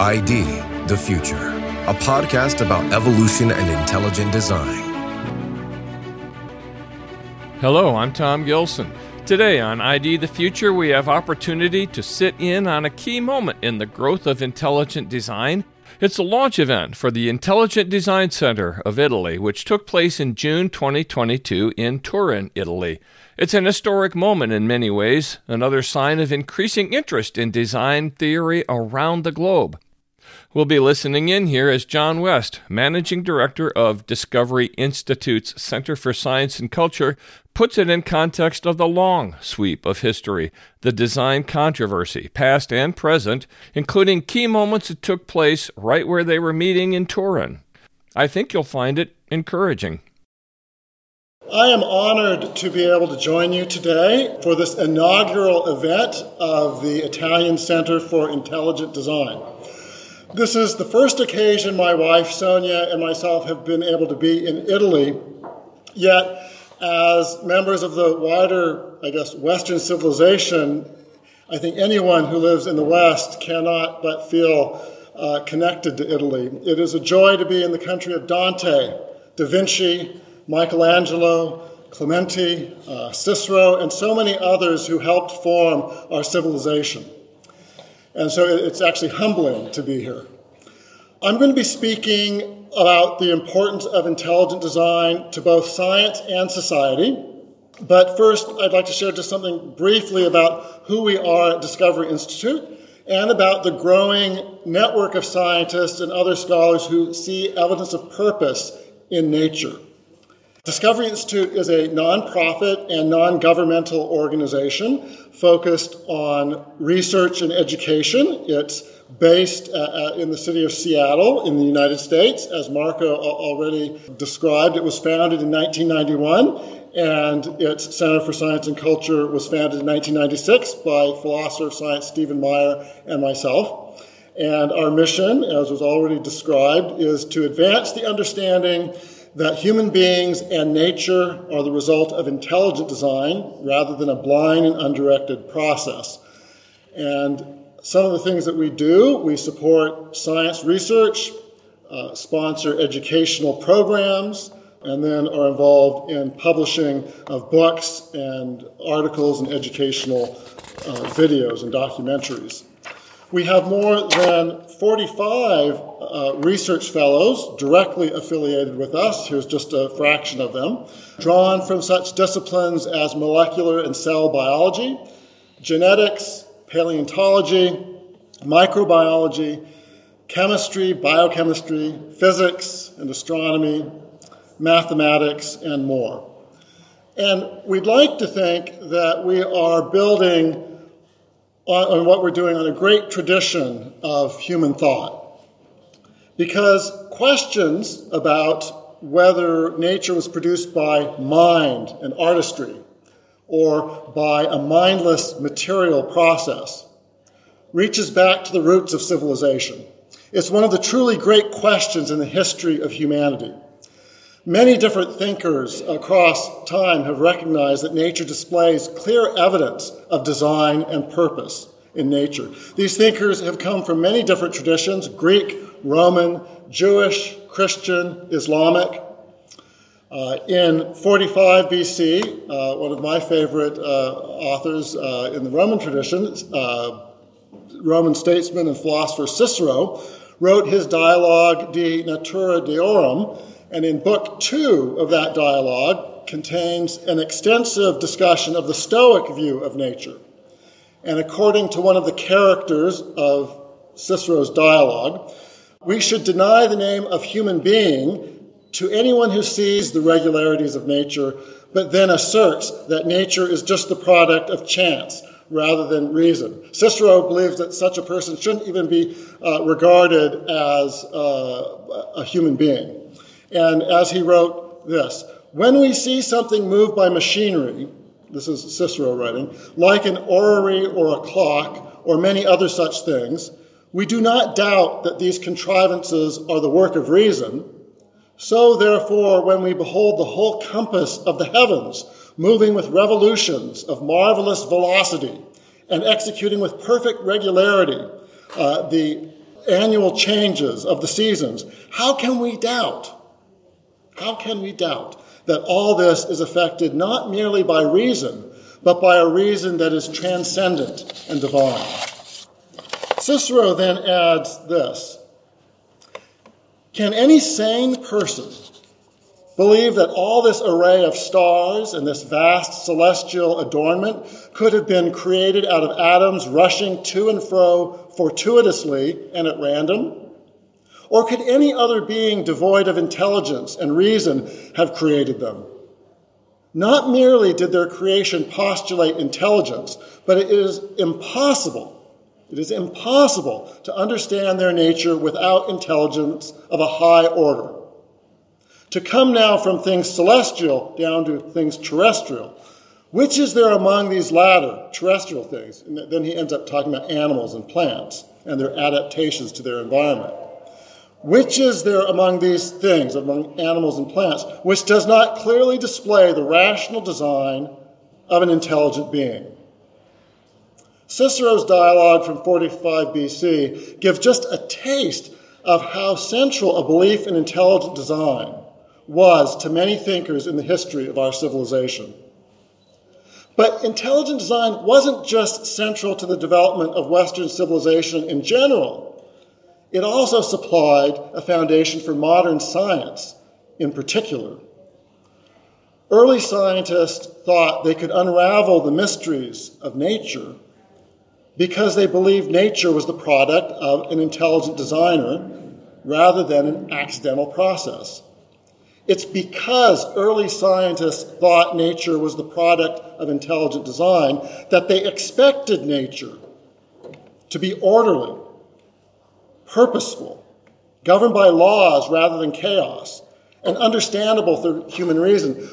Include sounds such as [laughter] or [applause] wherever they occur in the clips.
ID The Future, a podcast about evolution and intelligent design. Hello, I'm Tom Gilson. Today on ID the Future, we have opportunity to sit in on a key moment in the growth of intelligent design. It's a launch event for the Intelligent Design Center of Italy, which took place in June 2022 in Turin, Italy. It's an historic moment in many ways, another sign of increasing interest in design theory around the globe. We'll be listening in here as John West, Managing Director of Discovery Institute's Center for Science and Culture, puts it in context of the long sweep of history, the design controversy, past and present, including key moments that took place right where they were meeting in Turin. I think you'll find it encouraging. I am honored to be able to join you today for this inaugural event of the Italian Center for Intelligent Design. This is the first occasion my wife Sonia and myself have been able to be in Italy, yet, as members of the wider, I guess, Western civilization, I think anyone who lives in the West cannot but feel uh, connected to Italy. It is a joy to be in the country of Dante, Da Vinci, Michelangelo, Clementi, uh, Cicero, and so many others who helped form our civilization. And so it's actually humbling to be here. I'm going to be speaking about the importance of intelligent design to both science and society. But first, I'd like to share just something briefly about who we are at Discovery Institute and about the growing network of scientists and other scholars who see evidence of purpose in nature. Discovery Institute is a nonprofit and non governmental organization focused on research and education. It's based uh, uh, in the city of Seattle in the United States. As Marco already described, it was founded in 1991 and its Center for Science and Culture was founded in 1996 by philosopher of science Stephen Meyer and myself. And our mission, as was already described, is to advance the understanding that human beings and nature are the result of intelligent design rather than a blind and undirected process. And some of the things that we do we support science research, uh, sponsor educational programs, and then are involved in publishing of books and articles and educational uh, videos and documentaries. We have more than 45 uh, research fellows directly affiliated with us. Here's just a fraction of them, drawn from such disciplines as molecular and cell biology, genetics, paleontology, microbiology, chemistry, biochemistry, physics and astronomy, mathematics, and more. And we'd like to think that we are building on, what we're doing on a great tradition of human thought. Because questions about whether nature was produced by mind and artistry or by a mindless material process reaches back to the roots of civilization. It's one of the truly great questions in the history of humanity. Many different thinkers across time have recognized that nature displays clear evidence of design and purpose in nature. These thinkers have come from many different traditions Greek, Roman, Jewish, Christian, Islamic. Uh, in 45 BC, uh, one of my favorite uh, authors uh, in the Roman tradition, uh, Roman statesman and philosopher Cicero, wrote his dialogue De Natura Deorum, and in book two of that dialogue contains an extensive discussion of the Stoic view of nature. And according to one of the characters of Cicero's dialogue, we should deny the name of human being to anyone who sees the regularities of nature, but then asserts that nature is just the product of chance rather than reason. Cicero believes that such a person shouldn't even be uh, regarded as uh, a human being. And as he wrote this, when we see something moved by machinery, this is Cicero writing, like an orrery or a clock or many other such things, we do not doubt that these contrivances are the work of reason. So, therefore, when we behold the whole compass of the heavens moving with revolutions of marvelous velocity and executing with perfect regularity uh, the annual changes of the seasons, how can we doubt? How can we doubt that all this is affected not merely by reason, but by a reason that is transcendent and divine? Cicero then adds this Can any sane person believe that all this array of stars and this vast celestial adornment could have been created out of atoms rushing to and fro fortuitously and at random? Or could any other being devoid of intelligence and reason have created them? Not merely did their creation postulate intelligence, but it is impossible, it is impossible to understand their nature without intelligence of a high order. To come now from things celestial down to things terrestrial, which is there among these latter terrestrial things? And then he ends up talking about animals and plants and their adaptations to their environment. Which is there among these things, among animals and plants, which does not clearly display the rational design of an intelligent being? Cicero's dialogue from 45 BC gives just a taste of how central a belief in intelligent design was to many thinkers in the history of our civilization. But intelligent design wasn't just central to the development of Western civilization in general. It also supplied a foundation for modern science in particular. Early scientists thought they could unravel the mysteries of nature because they believed nature was the product of an intelligent designer rather than an accidental process. It's because early scientists thought nature was the product of intelligent design that they expected nature to be orderly purposeful, governed by laws rather than chaos, and understandable through human reason.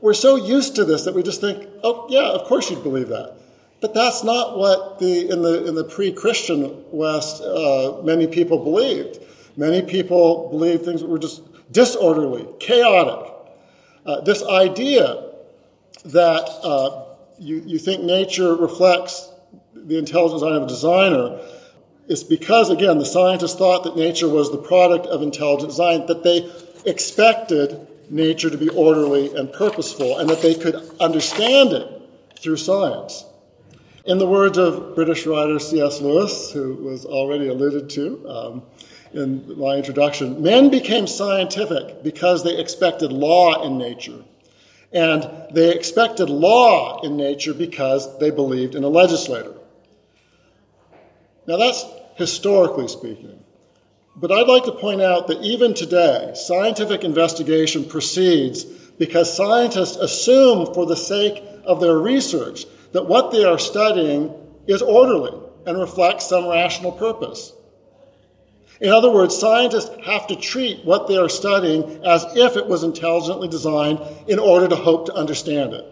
We're so used to this that we just think, oh, yeah, of course you'd believe that. But that's not what the, in the, in the pre Christian West uh, many people believed. Many people believed things that were just disorderly, chaotic. Uh, this idea that uh, you, you think nature reflects the intelligent design of a designer it's because, again, the scientists thought that nature was the product of intelligent design, that they expected nature to be orderly and purposeful, and that they could understand it through science. In the words of British writer C.S. Lewis, who was already alluded to um, in my introduction, men became scientific because they expected law in nature. And they expected law in nature because they believed in a legislator. Now, that's historically speaking. But I'd like to point out that even today, scientific investigation proceeds because scientists assume, for the sake of their research, that what they are studying is orderly and reflects some rational purpose. In other words, scientists have to treat what they are studying as if it was intelligently designed in order to hope to understand it.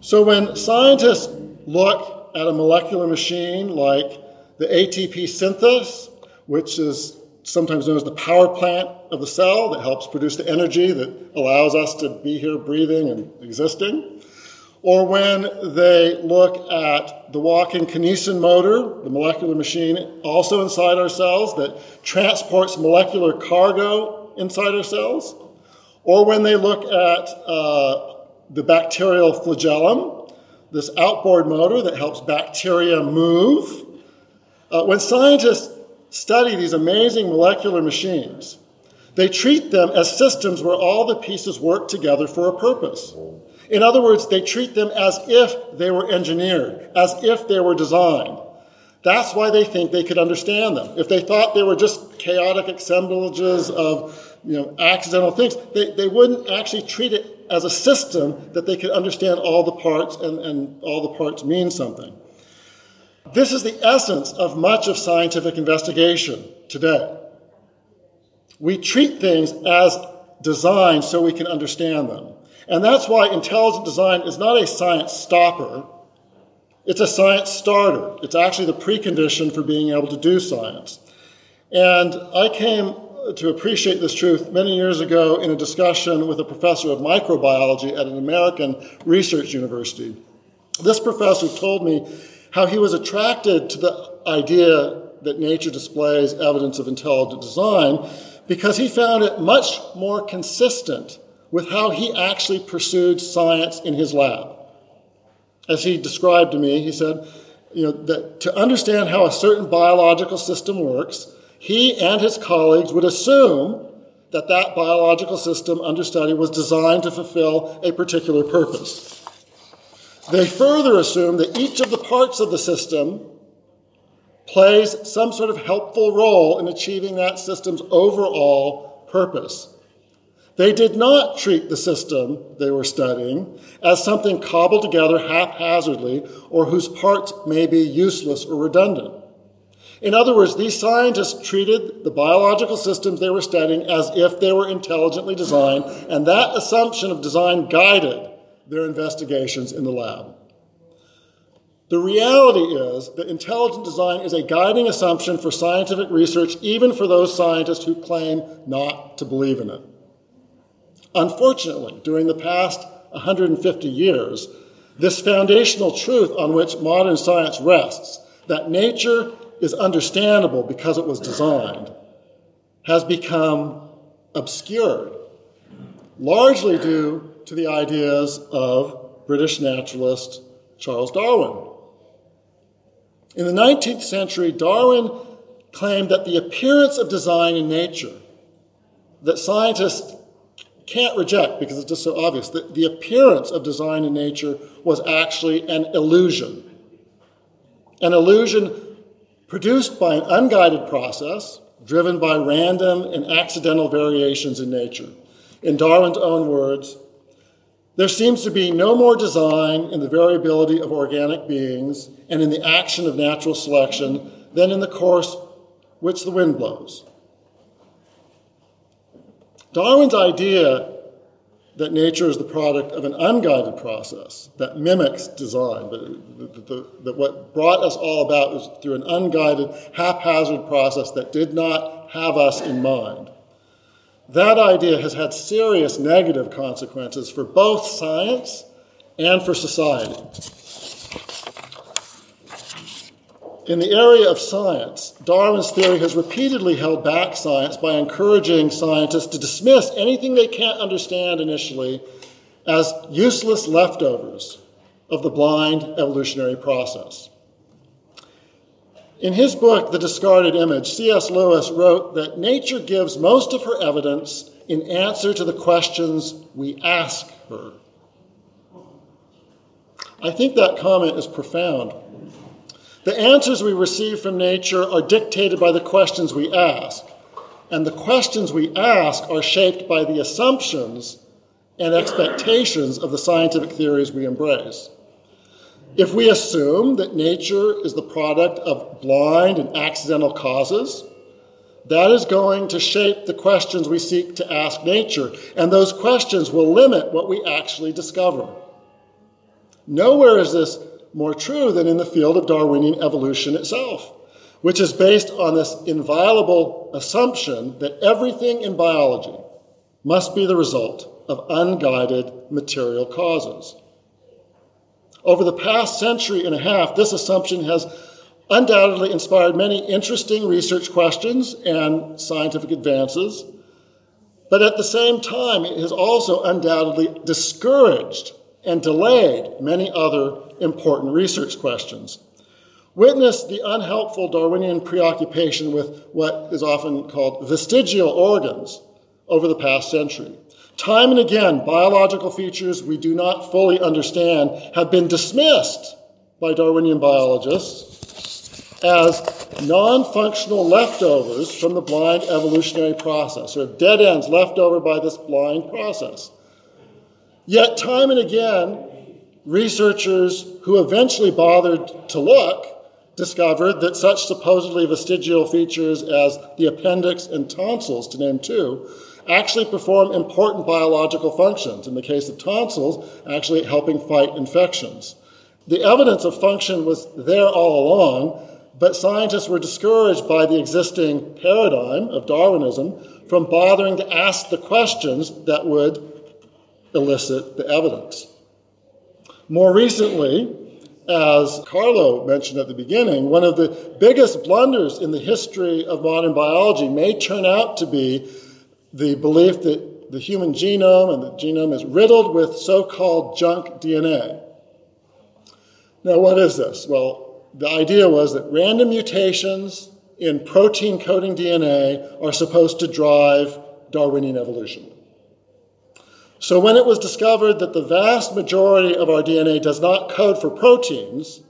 So when scientists look at a molecular machine like the ATP synthase, which is sometimes known as the power plant of the cell that helps produce the energy that allows us to be here breathing and existing. Or when they look at the walking kinesin motor, the molecular machine also inside our cells that transports molecular cargo inside our cells. Or when they look at uh, the bacterial flagellum, this outboard motor that helps bacteria move uh, when scientists study these amazing molecular machines, they treat them as systems where all the pieces work together for a purpose. In other words, they treat them as if they were engineered, as if they were designed. That's why they think they could understand them. If they thought they were just chaotic assemblages of you know, accidental things, they, they wouldn't actually treat it as a system that they could understand all the parts and, and all the parts mean something. This is the essence of much of scientific investigation today. We treat things as designed so we can understand them. And that's why intelligent design is not a science stopper, it's a science starter. It's actually the precondition for being able to do science. And I came to appreciate this truth many years ago in a discussion with a professor of microbiology at an American research university. This professor told me how he was attracted to the idea that nature displays evidence of intelligent design because he found it much more consistent with how he actually pursued science in his lab. As he described to me, he said, you know, that to understand how a certain biological system works, he and his colleagues would assume that that biological system under study was designed to fulfill a particular purpose. They further assume that each of the parts of the system plays some sort of helpful role in achieving that system's overall purpose. They did not treat the system they were studying as something cobbled together haphazardly or whose parts may be useless or redundant. In other words, these scientists treated the biological systems they were studying as if they were intelligently designed, and that assumption of design guided their investigations in the lab. The reality is that intelligent design is a guiding assumption for scientific research, even for those scientists who claim not to believe in it. Unfortunately, during the past 150 years, this foundational truth on which modern science rests, that nature is understandable because it was designed, has become obscured, largely due to the ideas of British naturalist Charles Darwin. In the 19th century, Darwin claimed that the appearance of design in nature, that scientists can't reject because it's just so obvious, that the appearance of design in nature was actually an illusion. An illusion produced by an unguided process driven by random and accidental variations in nature. In Darwin's own words, there seems to be no more design in the variability of organic beings and in the action of natural selection than in the course which the wind blows. Darwin's idea that nature is the product of an unguided process that mimics design, but that what brought us all about was through an unguided, haphazard process that did not have us in mind. That idea has had serious negative consequences for both science and for society. In the area of science, Darwin's theory has repeatedly held back science by encouraging scientists to dismiss anything they can't understand initially as useless leftovers of the blind evolutionary process. In his book, The Discarded Image, C.S. Lewis wrote that nature gives most of her evidence in answer to the questions we ask her. I think that comment is profound. The answers we receive from nature are dictated by the questions we ask, and the questions we ask are shaped by the assumptions and expectations of the scientific theories we embrace. If we assume that nature is the product of blind and accidental causes, that is going to shape the questions we seek to ask nature, and those questions will limit what we actually discover. Nowhere is this more true than in the field of Darwinian evolution itself, which is based on this inviolable assumption that everything in biology must be the result of unguided material causes. Over the past century and a half, this assumption has undoubtedly inspired many interesting research questions and scientific advances. But at the same time, it has also undoubtedly discouraged and delayed many other important research questions. Witness the unhelpful Darwinian preoccupation with what is often called vestigial organs over the past century. Time and again, biological features we do not fully understand have been dismissed by Darwinian biologists as non functional leftovers from the blind evolutionary process, or dead ends left over by this blind process. Yet, time and again, researchers who eventually bothered to look discovered that such supposedly vestigial features as the appendix and tonsils, to name two, actually perform important biological functions. In the case of tonsils, actually helping fight infections. The evidence of function was there all along, but scientists were discouraged by the existing paradigm of Darwinism from bothering to ask the questions that would elicit the evidence. More recently, as Carlo mentioned at the beginning, one of the biggest blunders in the history of modern biology may turn out to be the belief that the human genome and the genome is riddled with so called junk DNA. Now, what is this? Well, the idea was that random mutations in protein coding DNA are supposed to drive Darwinian evolution. So, when it was discovered that the vast majority of our DNA does not code for proteins,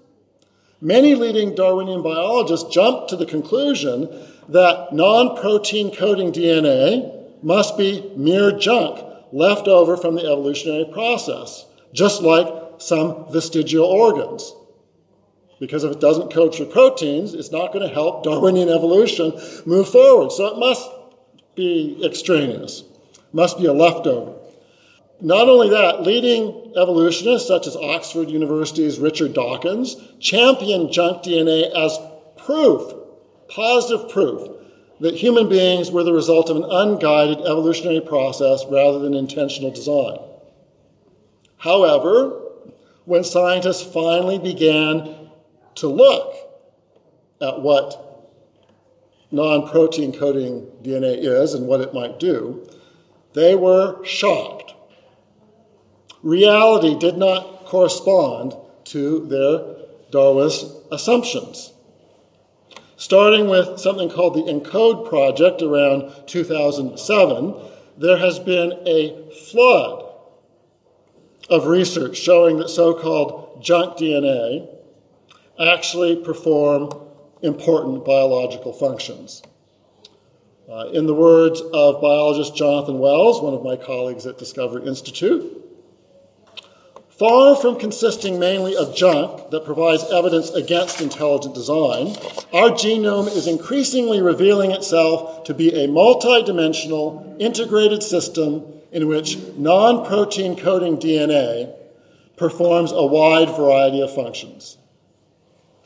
many leading Darwinian biologists jumped to the conclusion that non protein coding DNA must be mere junk left over from the evolutionary process, just like some vestigial organs. Because if it doesn't code for proteins, it's not going to help Darwinian evolution move forward. So it must be extraneous, must be a leftover. Not only that, leading evolutionists such as Oxford University's Richard Dawkins champion junk DNA as proof, positive proof, that human beings were the result of an unguided evolutionary process rather than intentional design. However, when scientists finally began to look at what non protein coding DNA is and what it might do, they were shocked. Reality did not correspond to their Darwinist assumptions. Starting with something called the ENCODE project around 2007, there has been a flood of research showing that so called junk DNA actually perform important biological functions. Uh, in the words of biologist Jonathan Wells, one of my colleagues at Discovery Institute, Far from consisting mainly of junk that provides evidence against intelligent design, our genome is increasingly revealing itself to be a multidimensional, integrated system in which non protein coding DNA performs a wide variety of functions.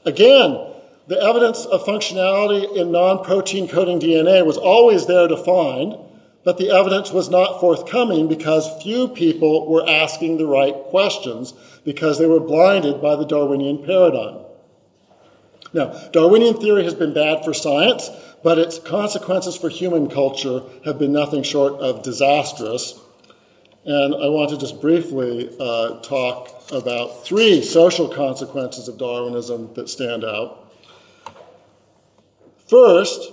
Again, the evidence of functionality in non protein coding DNA was always there to find, but the evidence was not forthcoming because few people were asking the right questions because they were blinded by the Darwinian paradigm. Now, Darwinian theory has been bad for science, but its consequences for human culture have been nothing short of disastrous. And I want to just briefly uh, talk about three social consequences of Darwinism that stand out. First,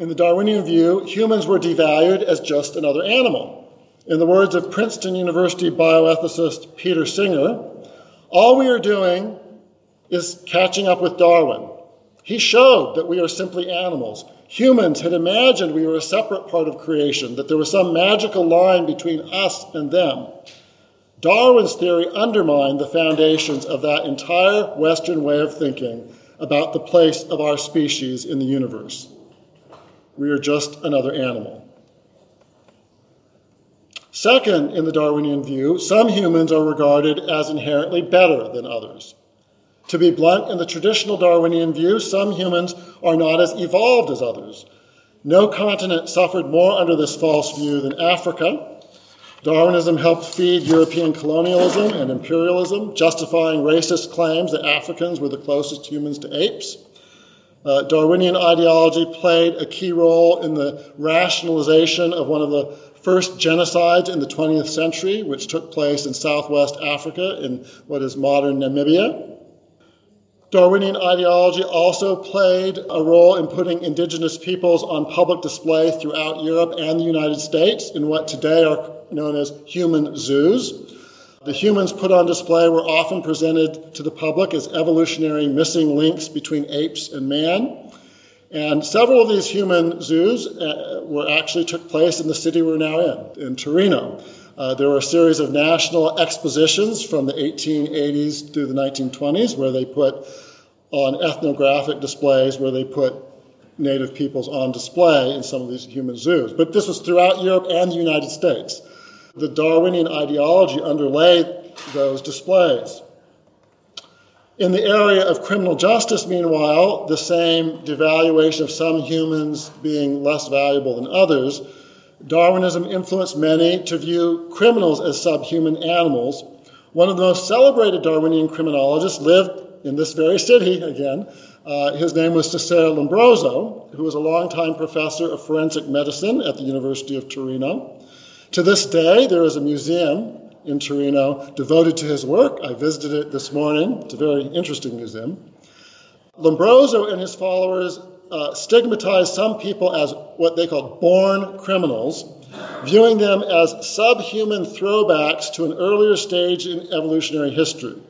in the Darwinian view, humans were devalued as just another animal. In the words of Princeton University bioethicist Peter Singer, all we are doing is catching up with Darwin. He showed that we are simply animals. Humans had imagined we were a separate part of creation, that there was some magical line between us and them. Darwin's theory undermined the foundations of that entire Western way of thinking about the place of our species in the universe. We are just another animal. Second, in the Darwinian view, some humans are regarded as inherently better than others. To be blunt, in the traditional Darwinian view, some humans are not as evolved as others. No continent suffered more under this false view than Africa. Darwinism helped feed European colonialism and imperialism, justifying racist claims that Africans were the closest humans to apes. Uh, Darwinian ideology played a key role in the rationalization of one of the first genocides in the 20th century, which took place in southwest Africa in what is modern Namibia. Darwinian ideology also played a role in putting indigenous peoples on public display throughout Europe and the United States in what today are known as human zoos. The humans put on display were often presented to the public as evolutionary missing links between apes and man. And several of these human zoos uh, were actually took place in the city we're now in, in Torino. Uh, there were a series of national expositions from the 1880s through the 1920s where they put on ethnographic displays where they put native peoples on display in some of these human zoos. But this was throughout Europe and the United States. The Darwinian ideology underlay those displays. In the area of criminal justice, meanwhile, the same devaluation of some humans being less valuable than others, Darwinism influenced many to view criminals as subhuman animals, One of the most celebrated Darwinian criminologists lived in this very city again. Uh, his name was Cesare Lombroso, who was a longtime professor of forensic medicine at the University of Torino. To this day, there is a museum in Torino devoted to his work. I visited it this morning. It's a very interesting museum. Lombroso and his followers uh, stigmatized some people as what they called born criminals, viewing them as subhuman throwbacks to an earlier stage in evolutionary history.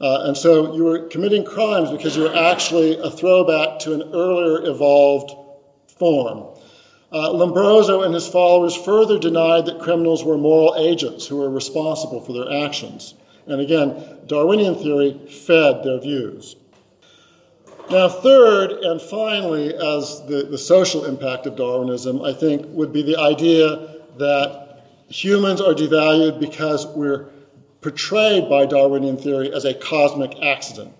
Uh, and so you were committing crimes because you were actually a throwback to an earlier evolved form. Uh, Lombroso and his followers further denied that criminals were moral agents who were responsible for their actions. And again, Darwinian theory fed their views. Now, third and finally, as the, the social impact of Darwinism, I think would be the idea that humans are devalued because we're portrayed by Darwinian theory as a cosmic accident.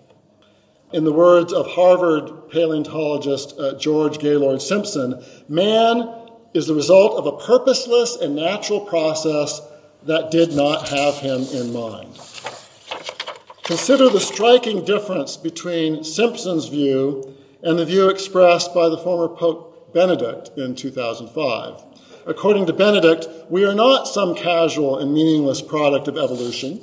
In the words of Harvard paleontologist uh, George Gaylord Simpson, man is the result of a purposeless and natural process that did not have him in mind. Consider the striking difference between Simpson's view and the view expressed by the former Pope Benedict in 2005. According to Benedict, we are not some casual and meaningless product of evolution.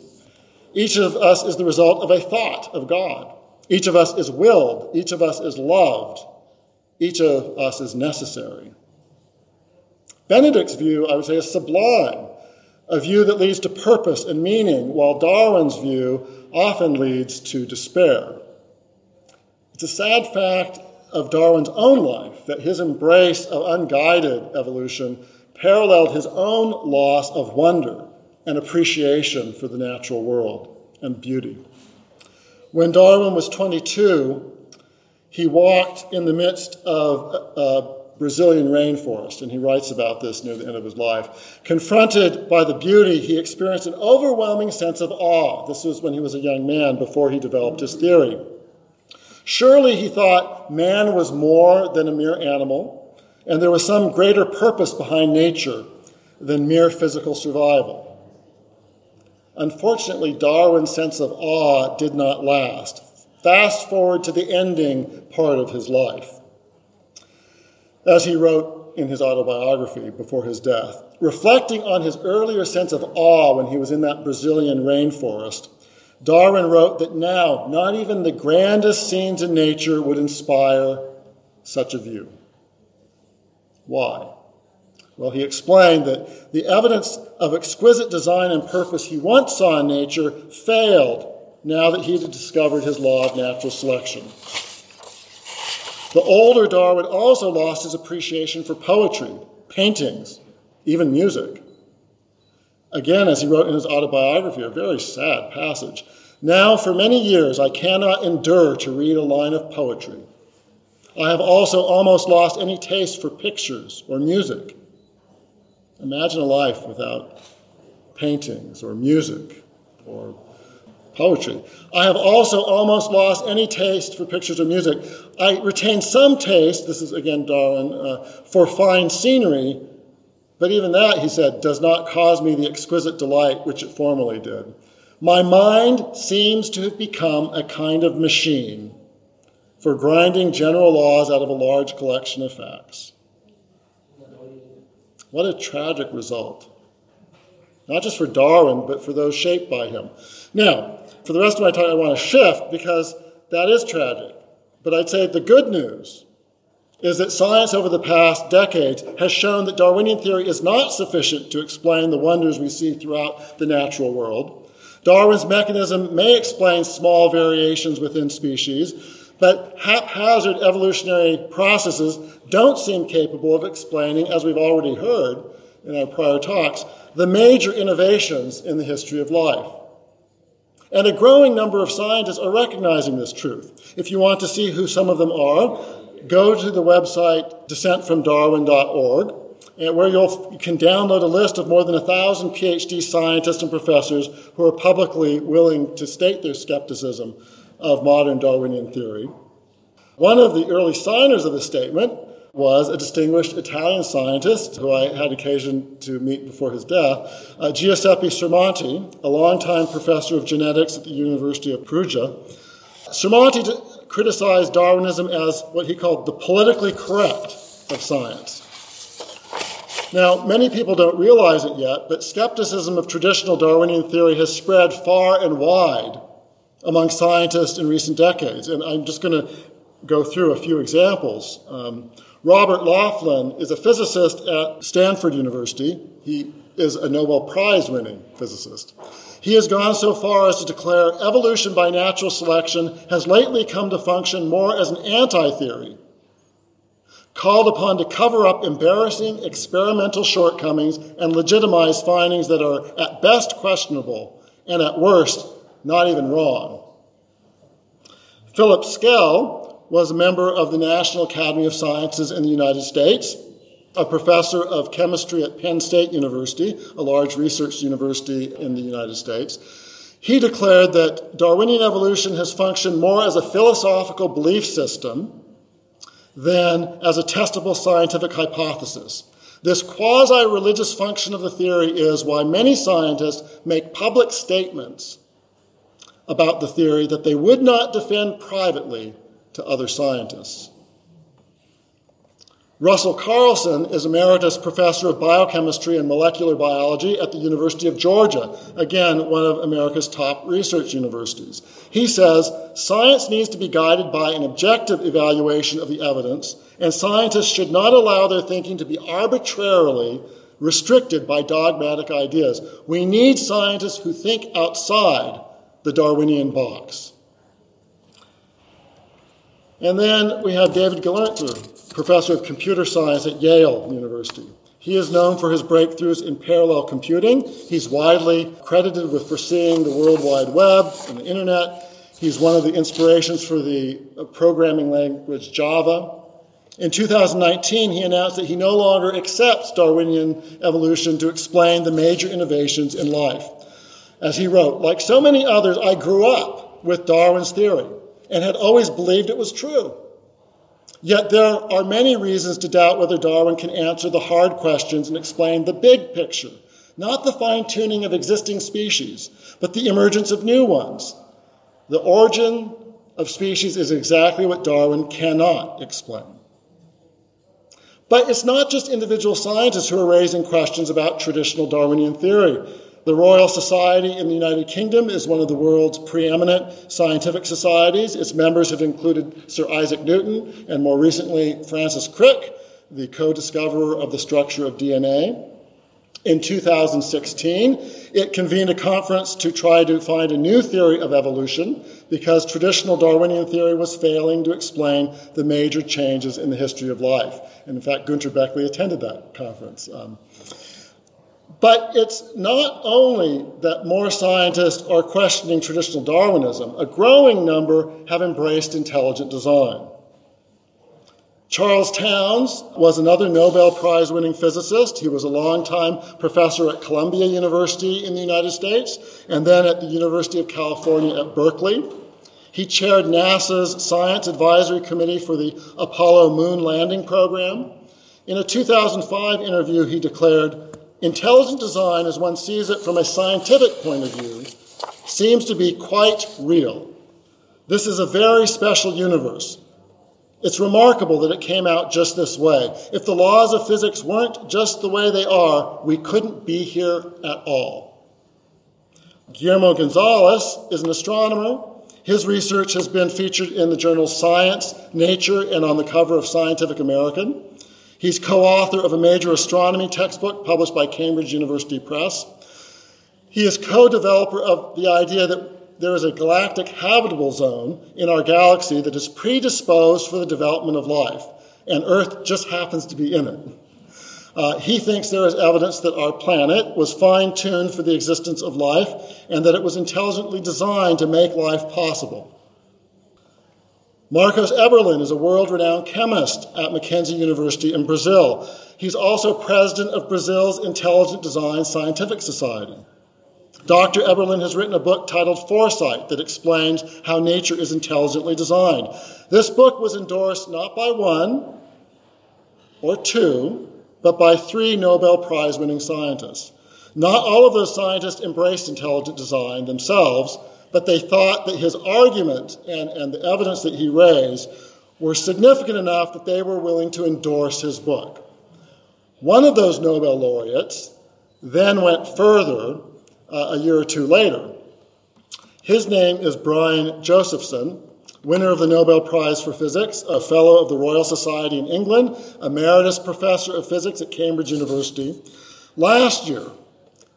Each of us is the result of a thought of God. Each of us is willed. Each of us is loved. Each of us is necessary. Benedict's view, I would say, is sublime, a view that leads to purpose and meaning, while Darwin's view often leads to despair. It's a sad fact of Darwin's own life that his embrace of unguided evolution paralleled his own loss of wonder and appreciation for the natural world and beauty. When Darwin was 22, he walked in the midst of a Brazilian rainforest, and he writes about this near the end of his life. Confronted by the beauty, he experienced an overwhelming sense of awe. This was when he was a young man before he developed his theory. Surely, he thought, man was more than a mere animal, and there was some greater purpose behind nature than mere physical survival. Unfortunately, Darwin's sense of awe did not last. Fast forward to the ending part of his life. As he wrote in his autobiography before his death, reflecting on his earlier sense of awe when he was in that Brazilian rainforest, Darwin wrote that now not even the grandest scenes in nature would inspire such a view. Why? Well, he explained that the evidence of exquisite design and purpose he once saw in nature failed now that he had discovered his law of natural selection. The older Darwin also lost his appreciation for poetry, paintings, even music. Again, as he wrote in his autobiography, a very sad passage. Now, for many years, I cannot endure to read a line of poetry. I have also almost lost any taste for pictures or music. Imagine a life without paintings or music or poetry. I have also almost lost any taste for pictures or music. I retain some taste, this is again Darwin, uh, for fine scenery, but even that, he said, does not cause me the exquisite delight which it formerly did. My mind seems to have become a kind of machine for grinding general laws out of a large collection of facts. What a tragic result. Not just for Darwin, but for those shaped by him. Now, for the rest of my talk, I want to shift because that is tragic. But I'd say the good news is that science over the past decades has shown that Darwinian theory is not sufficient to explain the wonders we see throughout the natural world. Darwin's mechanism may explain small variations within species, but haphazard evolutionary processes don't seem capable of explaining, as we've already heard in our prior talks, the major innovations in the history of life. And a growing number of scientists are recognizing this truth. If you want to see who some of them are, go to the website dissentfromdarwin.org, where you can download a list of more than a thousand PhD scientists and professors who are publicly willing to state their skepticism of modern Darwinian theory. One of the early signers of the statement was a distinguished Italian scientist who I had occasion to meet before his death, uh, Giuseppe Sermonti, a longtime professor of genetics at the University of Perugia. Sermonti d- criticized Darwinism as what he called the politically correct of science. Now, many people don't realize it yet, but skepticism of traditional Darwinian theory has spread far and wide among scientists in recent decades. And I'm just going to go through a few examples. Um, Robert Laughlin is a physicist at Stanford University. He is a Nobel Prize winning physicist. He has gone so far as to declare evolution by natural selection has lately come to function more as an anti theory, called upon to cover up embarrassing experimental shortcomings and legitimize findings that are at best questionable and at worst not even wrong. Philip Skell was a member of the National Academy of Sciences in the United States, a professor of chemistry at Penn State University, a large research university in the United States. He declared that Darwinian evolution has functioned more as a philosophical belief system than as a testable scientific hypothesis. This quasi religious function of the theory is why many scientists make public statements about the theory that they would not defend privately to other scientists. Russell Carlson is Emeritus Professor of Biochemistry and Molecular Biology at the University of Georgia, again, one of America's top research universities. He says science needs to be guided by an objective evaluation of the evidence, and scientists should not allow their thinking to be arbitrarily restricted by dogmatic ideas. We need scientists who think outside the Darwinian box. And then we have David Gelernter, professor of computer science at Yale University. He is known for his breakthroughs in parallel computing. He's widely credited with foreseeing the World Wide Web and the Internet. He's one of the inspirations for the uh, programming language Java. In 2019, he announced that he no longer accepts Darwinian evolution to explain the major innovations in life. As he wrote, like so many others, I grew up with Darwin's theory and had always believed it was true. Yet there are many reasons to doubt whether Darwin can answer the hard questions and explain the big picture, not the fine tuning of existing species, but the emergence of new ones. The origin of species is exactly what Darwin cannot explain. But it's not just individual scientists who are raising questions about traditional Darwinian theory. The Royal Society in the United Kingdom is one of the world's preeminent scientific societies. Its members have included Sir Isaac Newton and more recently Francis Crick, the co discoverer of the structure of DNA. In 2016, it convened a conference to try to find a new theory of evolution because traditional Darwinian theory was failing to explain the major changes in the history of life. And in fact, Gunter Bechly attended that conference. Um, but it's not only that more scientists are questioning traditional Darwinism, a growing number have embraced intelligent design. Charles Townes was another Nobel Prize winning physicist. He was a longtime professor at Columbia University in the United States and then at the University of California at Berkeley. He chaired NASA's Science Advisory Committee for the Apollo moon landing program. In a 2005 interview, he declared, Intelligent design, as one sees it from a scientific point of view, seems to be quite real. This is a very special universe. It's remarkable that it came out just this way. If the laws of physics weren't just the way they are, we couldn't be here at all. Guillermo Gonzalez is an astronomer. His research has been featured in the journals Science, Nature, and on the cover of Scientific American. He's co author of a major astronomy textbook published by Cambridge University Press. He is co developer of the idea that there is a galactic habitable zone in our galaxy that is predisposed for the development of life, and Earth just happens to be in it. Uh, he thinks there is evidence that our planet was fine tuned for the existence of life and that it was intelligently designed to make life possible. Marcos Eberlin is a world renowned chemist at Mackenzie University in Brazil. He's also president of Brazil's Intelligent Design Scientific Society. Dr. Eberlin has written a book titled Foresight that explains how nature is intelligently designed. This book was endorsed not by one, or two, but by three Nobel Prize winning scientists. Not all of those scientists embraced intelligent design themselves, but they thought that his argument and, and the evidence that he raised were significant enough that they were willing to endorse his book. One of those Nobel laureates then went further uh, a year or two later. His name is Brian Josephson, winner of the Nobel Prize for Physics, a fellow of the Royal Society in England, emeritus professor of physics at Cambridge University. Last year,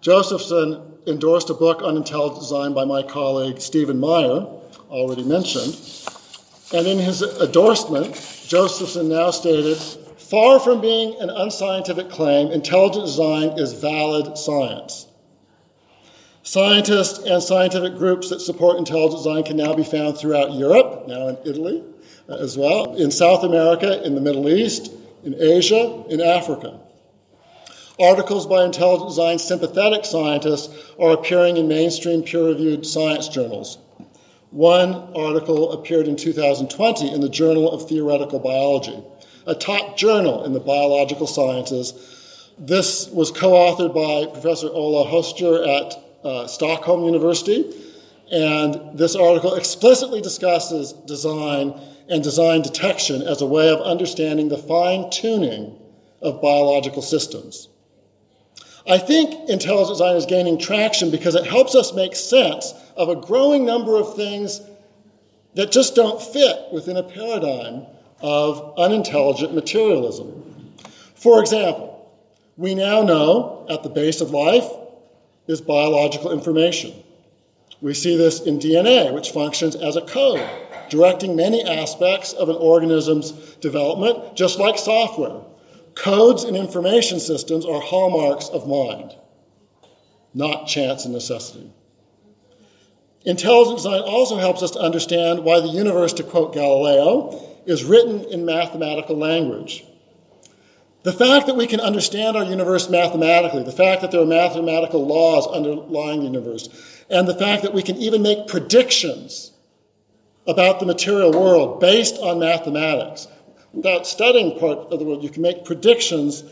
Josephson endorsed a book on intelligent design by my colleague Stephen Meyer, already mentioned. And in his endorsement, Josephson now stated far from being an unscientific claim, intelligent design is valid science. Scientists and scientific groups that support intelligent design can now be found throughout Europe, now in Italy uh, as well, in South America, in the Middle East, in Asia, in Africa. Articles by intelligent design sympathetic scientists are appearing in mainstream peer reviewed science journals. One article appeared in 2020 in the Journal of Theoretical Biology, a top journal in the biological sciences. This was co authored by Professor Ola Hössjer at uh, Stockholm University. And this article explicitly discusses design and design detection as a way of understanding the fine tuning of biological systems. I think intelligent design is gaining traction because it helps us make sense of a growing number of things that just don't fit within a paradigm of unintelligent materialism. For example, we now know at the base of life is biological information. We see this in DNA, which functions as a code, directing many aspects of an organism's development, just like software. Codes and information systems are hallmarks of mind, not chance and necessity. Intelligent design also helps us to understand why the universe, to quote Galileo, is written in mathematical language. The fact that we can understand our universe mathematically, the fact that there are mathematical laws underlying the universe, and the fact that we can even make predictions about the material world based on mathematics. Without studying part of the world, you can make predictions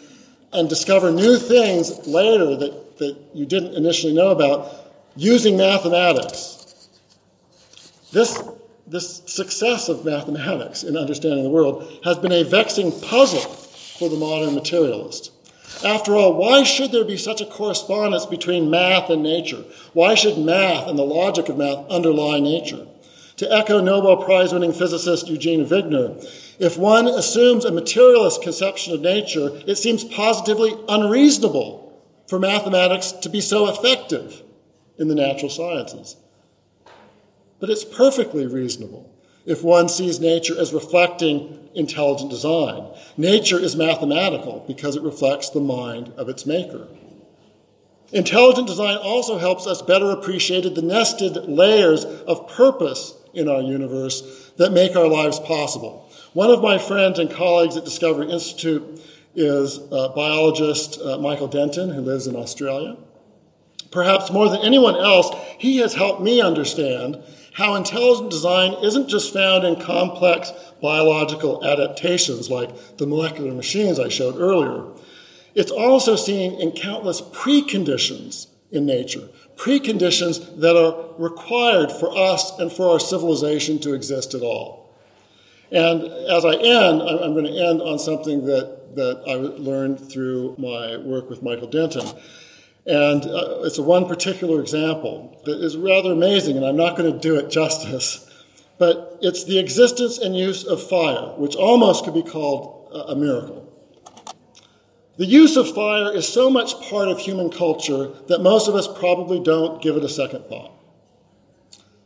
and discover new things later that, that you didn't initially know about using mathematics. This, this success of mathematics in understanding the world has been a vexing puzzle for the modern materialist. After all, why should there be such a correspondence between math and nature? Why should math and the logic of math underlie nature? To echo Nobel Prize winning physicist Eugene Wigner, if one assumes a materialist conception of nature, it seems positively unreasonable for mathematics to be so effective in the natural sciences. But it's perfectly reasonable if one sees nature as reflecting intelligent design. Nature is mathematical because it reflects the mind of its maker. Intelligent design also helps us better appreciate the nested layers of purpose in our universe that make our lives possible. One of my friends and colleagues at Discovery Institute is uh, biologist uh, Michael Denton, who lives in Australia. Perhaps more than anyone else, he has helped me understand how intelligent design isn't just found in complex biological adaptations like the molecular machines I showed earlier. It's also seen in countless preconditions in nature, preconditions that are required for us and for our civilization to exist at all. And as I end, I'm going to end on something that, that I learned through my work with Michael Denton. And uh, it's one particular example that is rather amazing, and I'm not going to do it justice. But it's the existence and use of fire, which almost could be called a miracle. The use of fire is so much part of human culture that most of us probably don't give it a second thought.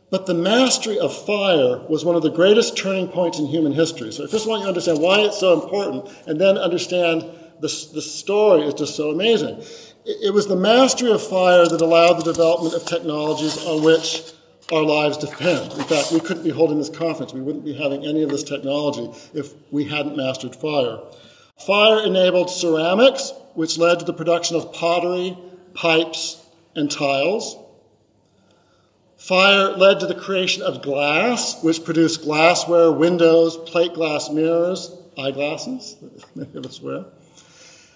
But the mastery of fire was one of the greatest turning points in human history. So I first want you to understand why it's so important, and then understand the, the story is just so amazing. It was the mastery of fire that allowed the development of technologies on which our lives depend. In fact, we couldn't be holding this conference. We wouldn't be having any of this technology if we hadn't mastered fire. Fire enabled ceramics, which led to the production of pottery, pipes, and tiles. Fire led to the creation of glass, which produced glassware, windows, plate glass mirrors, eyeglasses, [laughs] many of us wear.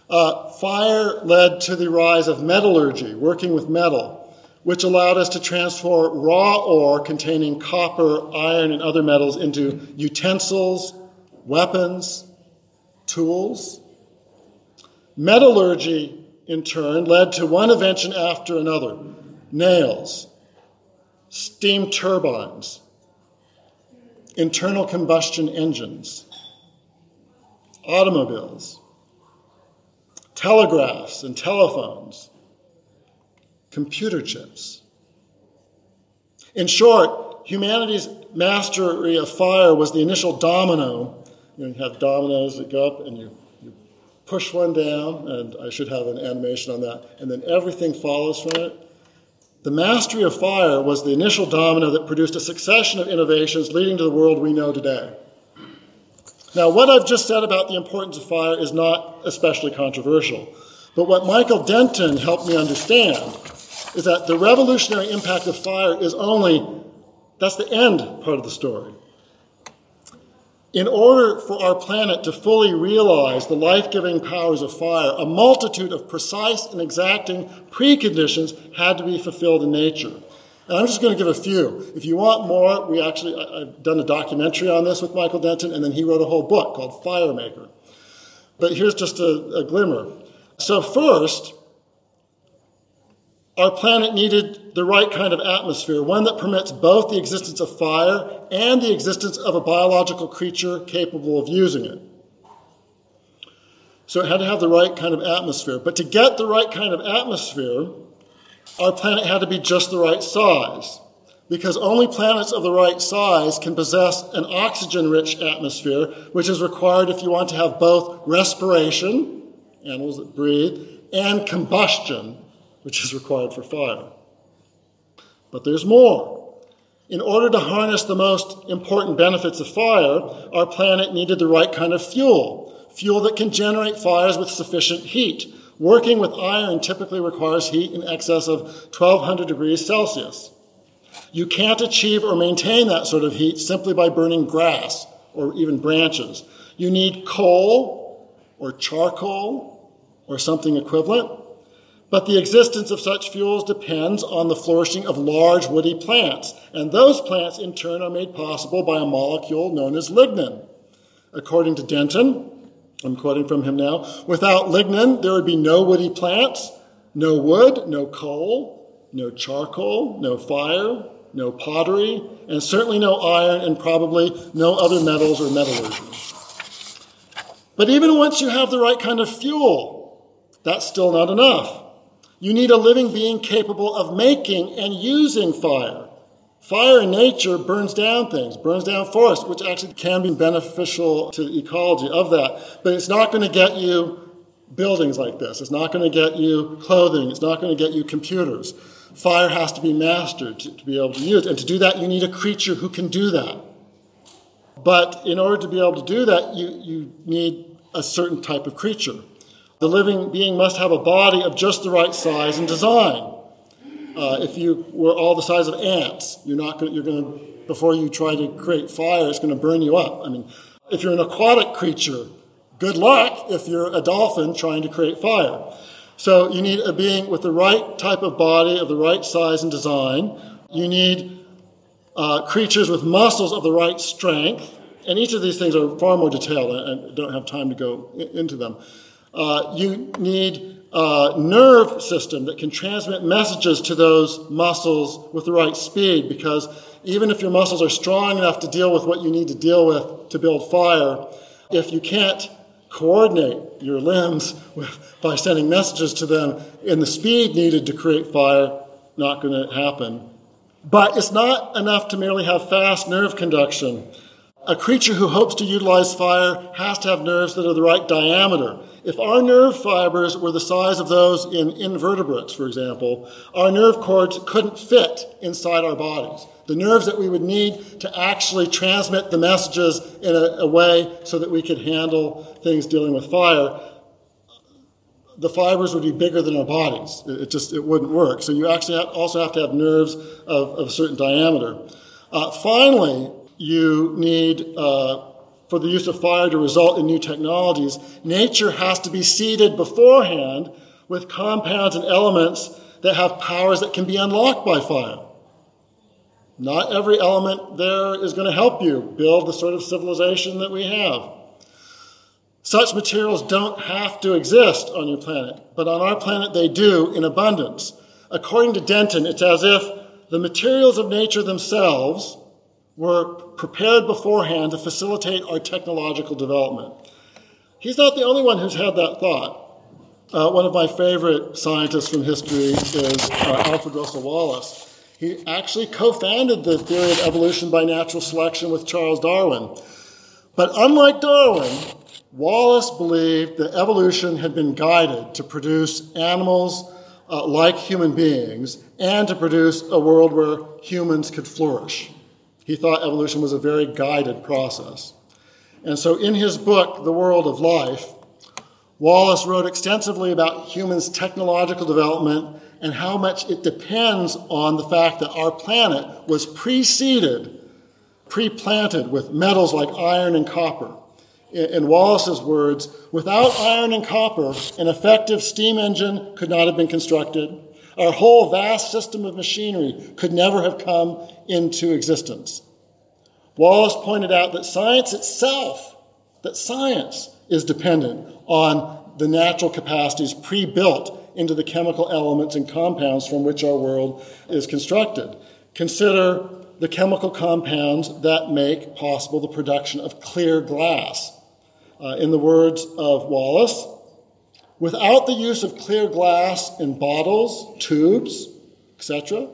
Uh, fire led to the rise of metallurgy, working with metal, which allowed us to transform raw ore containing copper, iron, and other metals into utensils, weapons, tools. Metallurgy, in turn, led to one invention after another nails, steam turbines, internal combustion engines, automobiles, telegraphs and telephones, computer chips. In short, humanity's mastery of fire was the initial domino. You, have dominoes that go up and you, you push one down, and I should have an animation on that, and then everything follows from it. The mastery of fire was the initial domino that produced a succession of innovations leading to the world we know today. Now, what I've just said about the importance of fire is not especially controversial. But what Michael Denton helped me understand is that the revolutionary impact of fire is only, that's the end part of the story. In order for our planet to fully realize the life giving powers of fire, a multitude of precise and exacting preconditions had to be fulfilled in nature. And I'm just going to give a few. If you want more, we actually, I've done a documentary on this with Michael Denton, and then he wrote a whole book called Firemaker. But here's just a, a glimmer. So, first, our planet needed the right kind of atmosphere, one that permits both the existence of fire and the existence of a biological creature capable of using it. So it had to have the right kind of atmosphere. But to get the right kind of atmosphere, our planet had to be just the right size. Because only planets of the right size can possess an oxygen rich atmosphere, which is required if you want to have both respiration, animals that breathe, and combustion, which is required for fire. But there's more. In order to harness the most important benefits of fire, our planet needed the right kind of fuel, fuel that can generate fires with sufficient heat. Working with iron typically requires heat in excess of 1200 degrees Celsius. You can't achieve or maintain that sort of heat simply by burning grass or even branches. You need coal or charcoal or something equivalent. But the existence of such fuels depends on the flourishing of large woody plants, and those plants in turn are made possible by a molecule known as lignin. According to Denton, I'm quoting from him now, without lignin, there would be no woody plants, no wood, no coal, no charcoal, no fire, no pottery, and certainly no iron, and probably no other metals or metallurgy. But even once you have the right kind of fuel, that's still not enough. You need a living being capable of making and using fire. Fire in nature burns down things, burns down forests, which actually can be beneficial to the ecology of that. But it's not going to get you buildings like this. It's not going to get you clothing. It's not going to get you computers. Fire has to be mastered to, to be able to use it. And to do that, you need a creature who can do that. But in order to be able to do that, you, you need a certain type of creature. The living being must have a body of just the right size and design. Uh, if you were all the size of ants, you're not going. You're going to before you try to create fire, it's going to burn you up. I mean, if you're an aquatic creature, good luck if you're a dolphin trying to create fire. So you need a being with the right type of body, of the right size and design. You need uh, creatures with muscles of the right strength. And each of these things are far more detailed, and I don't have time to go into them. Uh, you need a nerve system that can transmit messages to those muscles with the right speed because even if your muscles are strong enough to deal with what you need to deal with to build fire, if you can't coordinate your limbs with, by sending messages to them in the speed needed to create fire, not going to happen. But it's not enough to merely have fast nerve conduction. A creature who hopes to utilize fire has to have nerves that are the right diameter. If our nerve fibers were the size of those in invertebrates, for example, our nerve cords couldn't fit inside our bodies. The nerves that we would need to actually transmit the messages in a, a way so that we could handle things dealing with fire, the fibers would be bigger than our bodies. It, just it wouldn't work. So you actually have, also have to have nerves of, of a certain diameter. Uh, finally, you need uh, for the use of fire to result in new technologies, nature has to be seeded beforehand with compounds and elements that have powers that can be unlocked by fire. Not every element there is going to help you build the sort of civilization that we have. Such materials don't have to exist on your planet, but on our planet they do in abundance. According to Denton, it's as if the materials of nature themselves were prepared beforehand to facilitate our technological development. He's not the only one who's had that thought. Uh, one of my favorite scientists from history is uh, Alfred Russel Wallace. He actually co founded the theory of evolution by natural selection with Charles Darwin. But unlike Darwin, Wallace believed that evolution had been guided to produce animals uh, like human beings and to produce a world where humans could flourish. He thought evolution was a very guided process. And so in his book, The World of Life, Wallace wrote extensively about humans' technological development and how much it depends on the fact that our planet was preceded, pre planted with metals like iron and copper. In Wallace's words, without iron and copper, an effective steam engine could not have been constructed. Our whole vast system of machinery could never have come into existence. Wallace pointed out that science itself, that science is dependent on the natural capacities pre built into the chemical elements and compounds from which our world is constructed. Consider the chemical compounds that make possible the production of clear glass. Uh, in the words of Wallace, without the use of clear glass in bottles, tubes, etc.,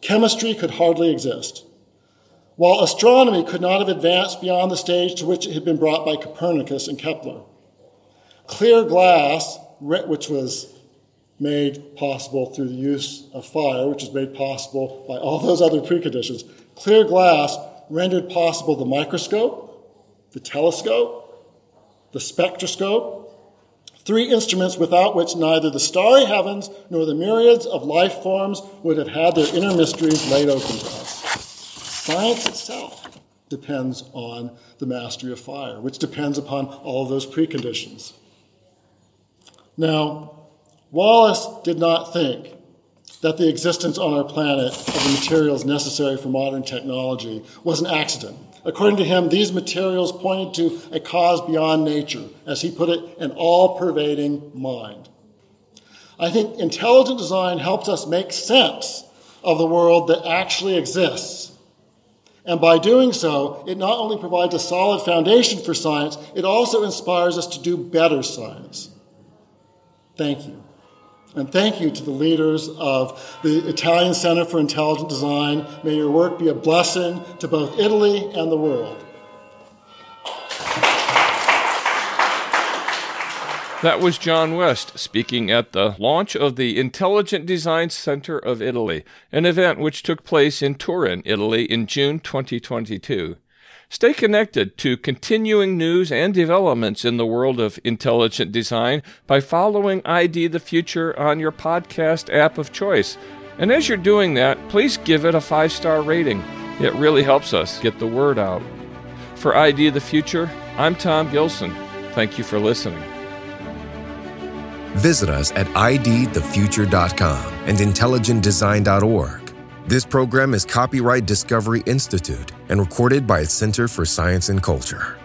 chemistry could hardly exist. While astronomy could not have advanced beyond the stage to which it had been brought by Copernicus and Kepler. Clear glass, which was made possible through the use of fire, which was made possible by all those other preconditions, clear glass rendered possible the microscope, the telescope, the spectroscope, three instruments without which neither the starry heavens nor the myriads of life forms would have had their inner mysteries laid open to us. Science itself depends on the mastery of fire, which depends upon all those preconditions. Now, Wallace did not think that the existence on our planet of the materials necessary for modern technology was an accident. According to him, these materials pointed to a cause beyond nature, as he put it, an all pervading mind. I think intelligent design helps us make sense of the world that actually exists. And by doing so, it not only provides a solid foundation for science, it also inspires us to do better science. Thank you. And thank you to the leaders of the Italian Center for Intelligent Design. May your work be a blessing to both Italy and the world. That was John West speaking at the launch of the Intelligent Design Center of Italy, an event which took place in Turin, Italy in June 2022. Stay connected to continuing news and developments in the world of intelligent design by following ID the Future on your podcast app of choice. And as you're doing that, please give it a five star rating. It really helps us get the word out. For ID the Future, I'm Tom Gilson. Thank you for listening. Visit us at idthefuture.com and intelligentdesign.org. This program is copyright Discovery Institute and recorded by its Center for Science and Culture.